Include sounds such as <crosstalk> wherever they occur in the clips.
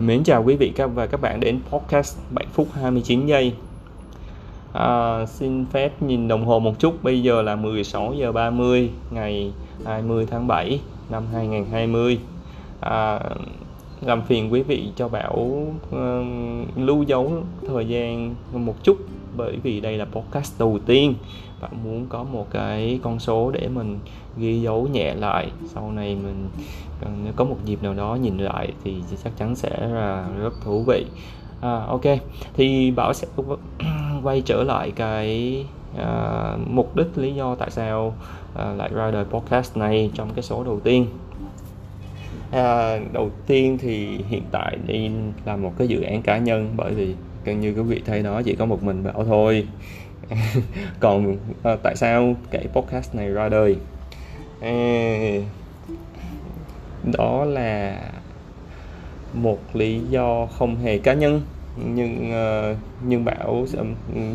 Mến chào quý vị các và các bạn đến podcast 7 phút 29 giây. À, Xin phép nhìn đồng hồ một chút Bây giờ là 16 giờ 30 ngày 20 tháng 7 năm 2020 à, Làm phiền quý vị cho Bảo uh, lưu dấu thời gian một chút. Bởi vì đây là podcast đầu tiên. Bạn muốn có một cái con số để mình ghi dấu nhẹ lại. Sau này mình ờ, nếu có một dịp nào đó nhìn lại thì chắc chắn sẽ là rất thú vị. À, ok. Thì bảo sẽ <clears throat> quay trở lại cái à, mục đích lý do tại sao à, lại ra đời podcast này trong cái số đầu tiên. À, đầu tiên thì hiện tại đi làm một cái dự án cá nhân bởi vì như quý vị thấy đó chỉ có một mình bảo thôi. <laughs> Còn à, tại sao cái podcast này ra đời? À, đó là một lý do không hề cá nhân nhưng uh, nhưng bảo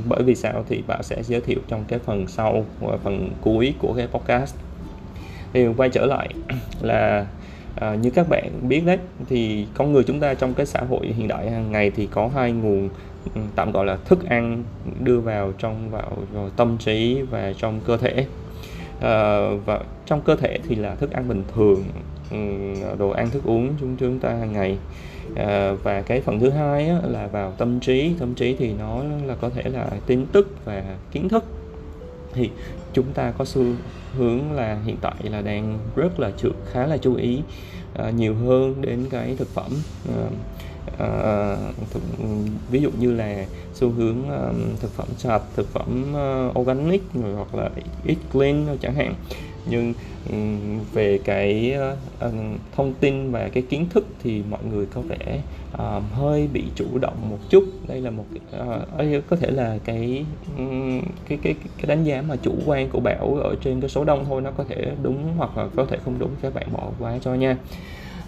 bởi vì sao thì bảo sẽ giới thiệu trong cái phần sau ờ, phần cuối của cái podcast. Thì quay trở lại là à, như các bạn biết đấy thì con người chúng ta trong cái xã hội hiện đại hàng ngày thì có hai nguồn ừ, tạm gọi là thức ăn đưa vào trong vào, vào tâm trí và trong cơ thể. À, và trong cơ thể thì là thức ăn bình thường ừ, đồ ăn thức uống chúng chúng ta hàng ngày. À, và cái phần thứ hai á, là vào tâm trí. Tâm trí thì nó là có thể là tin tức và kiến thức thì chúng ta có xu hướng là hiện tại là đang rất là chú, khá là chú ý uh, nhiều hơn đến cái thực phẩm uh, uh, thực, ví dụ như là xu hướng uh, thực phẩm sạch thực phẩm uh, organic hoặc là eat clean chẳng hạn nhưng về cái ờ, thông tin và cái kiến thức thì mọi người có vẻ uh, hơi bị chủ động một chút. Đây là một uh, có thể là cái, um, cái cái cái đánh giá mà chủ quan của bảo ở trên cái số đông thôi nó có thể đúng hoặc là có thể không đúng các bạn bỏ qua cho nha.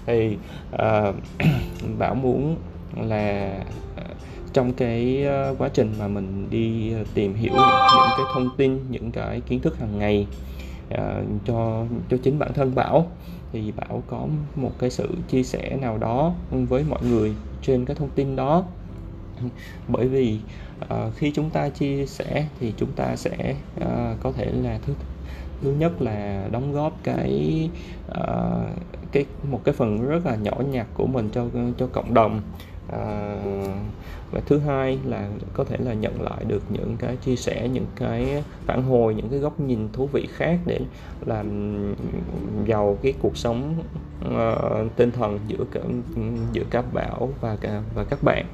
Thì uh, <clears throat> bảo muốn là trong cái quá trình mà mình đi tìm hiểu những cái thông tin những cái kiến thức hàng ngày à, cho cho chính bản thân bảo. Thì bảo có một cái sự chia sẻ nào đó với mọi người trên cái thông tin đó. Bởi vì à, khi chúng ta chia sẻ thì chúng ta sẽ à, có thể là thứ thứ nhất là đóng góp cái à, cái một cái phần rất là nhỏ nhặt của mình cho cho cộng đồng. À, và thứ hai là có thể là nhận lại được những cái chia sẻ những cái phản hồi những cái góc nhìn thú vị khác để làm giàu cái cuộc sống uh, tinh thần giữa cả, giữa các bảo và cả và các bạn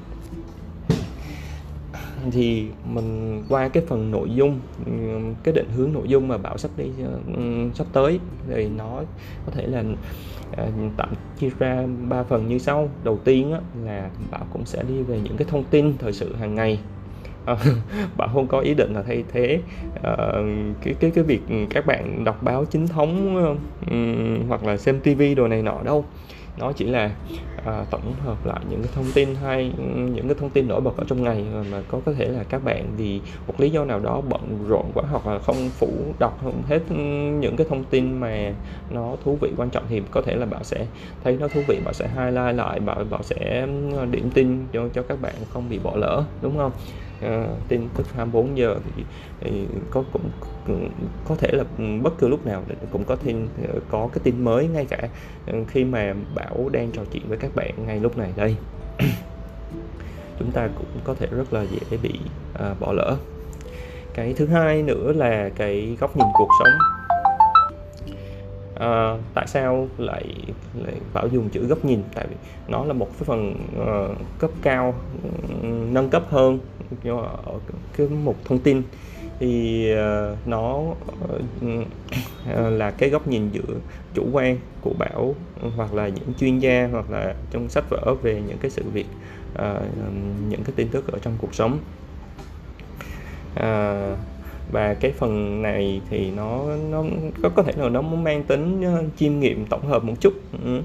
thì mình qua cái phần nội dung cái định hướng nội dung mà bảo sắp đi ừ, sắp tới thì nó có thể là ờ, tạm chia ra ba phần như sau. Đầu tiên á, là bảo cũng sẽ đi về những cái thông tin thời sự hàng ngày. Ờ, <laughs> bảo không có ý định là thay thế uh, cái cái cái việc các bạn đọc báo chính thống uh, hoặc là xem tivi đồ này nọ đâu nó chỉ là à, tổng hợp lại những cái thông tin hay những cái thông tin nổi bật ở trong ngày ờ, mà có có thể là các bạn vì một lý do nào đó bận rộn quá hoặc là không phủ đọc không hết ừ, những cái thông tin mà nó thú vị quan trọng thì có thể là bạn sẽ thấy nó thú vị bạn sẽ highlight lại bạn bạn sẽ ừ, điểm tin cho cho các bạn không bị bỏ lỡ đúng không? Uh, tin tức 24 giờ thì, thì có cũng, có thể là bất cứ lúc nào cũng có tin ờ, có cái tin mới ngay cả ờ, khi mà bảo đang trò chuyện với các bạn ngay lúc này đây. <clears throat> Chúng ta cũng có thể rất là dễ bị uh, bỏ lỡ. Cái thứ hai nữa là cái góc nhìn cuộc sống à, tại sao lại lại bảo dùng chữ góc nhìn? Tại vì nó là một cái phần uh, cấp cao nâng cấp hơn ở cái một thông tin. Thì uh, nó uh, <coughs> là cái góc nhìn giữa chủ quan của bảo hoặc là những chuyên gia hoặc là trong sách vở về những cái sự việc uh, những cái tin tức ở trong cuộc sống. Uh, và cái phần này thì nó nó có có thể là nó mang tính ờ, chiêm nghiệm tổng hợp một chút ừ.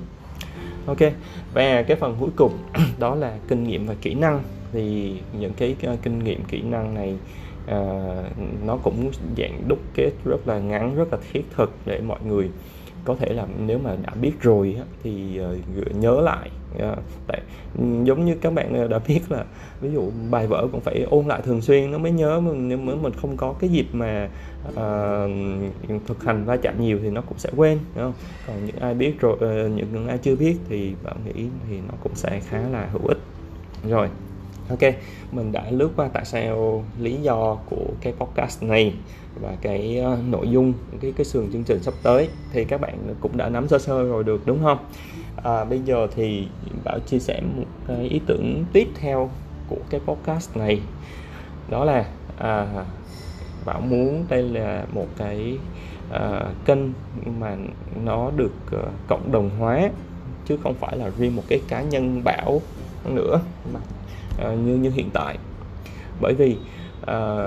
ok và cái phần cuối cùng <clears throat> đó là kinh nghiệm và kỹ năng thì những cái uh, kinh nghiệm kỹ năng này uh, nó cũng dạng đúc kết rất là ngắn rất là thiết thực để mọi người có thể là nếu mà đã biết rồi thì ờ, nhớ lại ờ, tại giống như các bạn ờ, đã biết là ví dụ bài vở cũng phải ôn lại thường xuyên nó mới nhớ mình nếu mà mình không có cái dịp mà uh, thực hành va chạm nhiều thì nó cũng sẽ quên đúng không? Còn những ai biết rồi những ai chưa biết thì bạn nghĩ thì nó cũng sẽ khá là hữu ích. Rồi ok mình đã lướt qua tại sao lý do của cái podcast này và cái uh, nội dung cái cái sườn chương trình sắp tới. Thì các bạn cũng đã nắm sơ sơ rồi được đúng không? À, bây giờ thì bảo chia sẻ một cái ý tưởng tiếp theo của cái podcast này. Đó là à, bảo muốn đây là một cái à, kênh mà nó được à, cộng đồng hóa chứ không phải là riêng một cái cá nhân bảo nữa. mà à, như như hiện tại. Bởi vì à,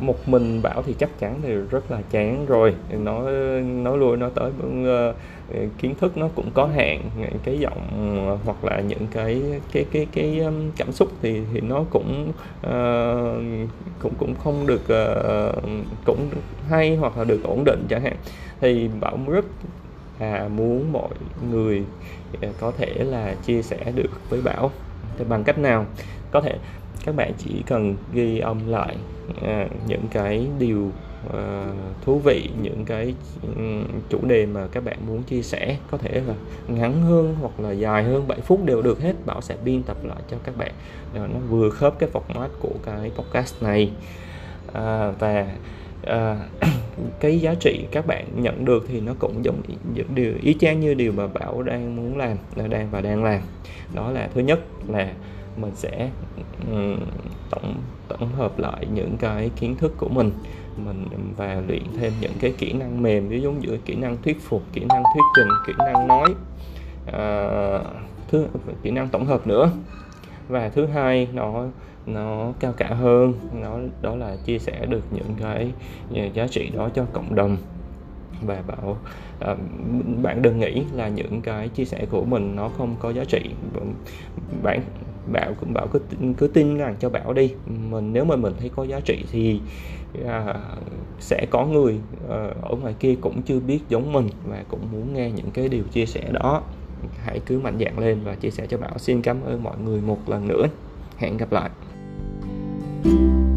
một mình bảo thì chắc chắn thì rất là chán rồi. Nó nói lui nói tới uh, kiến thức nó cũng có hạn. Cái giọng hoặc là những cái cái cái cái cảm xúc thì thì nó cũng uh, cũng cũng không được uh, cũng hay hoặc là được ổn định chẳng hạn. Thì bảo rất là muốn mọi người có thể là chia sẻ được với bảo thì bằng cách nào? Có thể các bạn chỉ cần ghi âm lại à, những cái điều à, thú vị những cái chủ đề mà các bạn muốn chia sẻ. Có thể là ngắn hơn hoặc là dài hơn 7 phút đều được hết. Bảo sẽ biên tập lại cho các bạn để nó vừa khớp cái format của cái podcast này. À, và à, <clears throat> cái giá trị các bạn nhận được thì nó cũng giống những điều ý chang như điều mà bảo đang muốn làm là đang và đang làm. Đó là thứ nhất là mình sẽ um, tổng tổng hợp lại những cái kiến thức của mình. Mình và luyện thêm những cái kỹ năng mềm ví dụ như kỹ năng thuyết phục kỹ năng thuyết trình kỹ năng nói. À, thứ kỹ năng tổng hợp nữa và thứ hai nó nó cao cả hơn. Nó đó là chia sẻ được những cái ờ, giá trị đó cho cộng đồng. Và bảo à, bạn đừng nghĩ là những cái chia sẻ của mình nó không có giá trị. Bạn bảo cũng bảo cứ cứ tin rằng cho bảo đi. Mình nếu mà mình thấy có giá trị thì à, sẽ có người à, ở ngoài kia cũng chưa biết giống mình và cũng muốn nghe những cái điều chia sẻ đó hãy cứ mạnh dạn lên và chia sẻ cho bảo. Xin cảm ơn mọi người một lần nữa. Hẹn gặp lại. thank you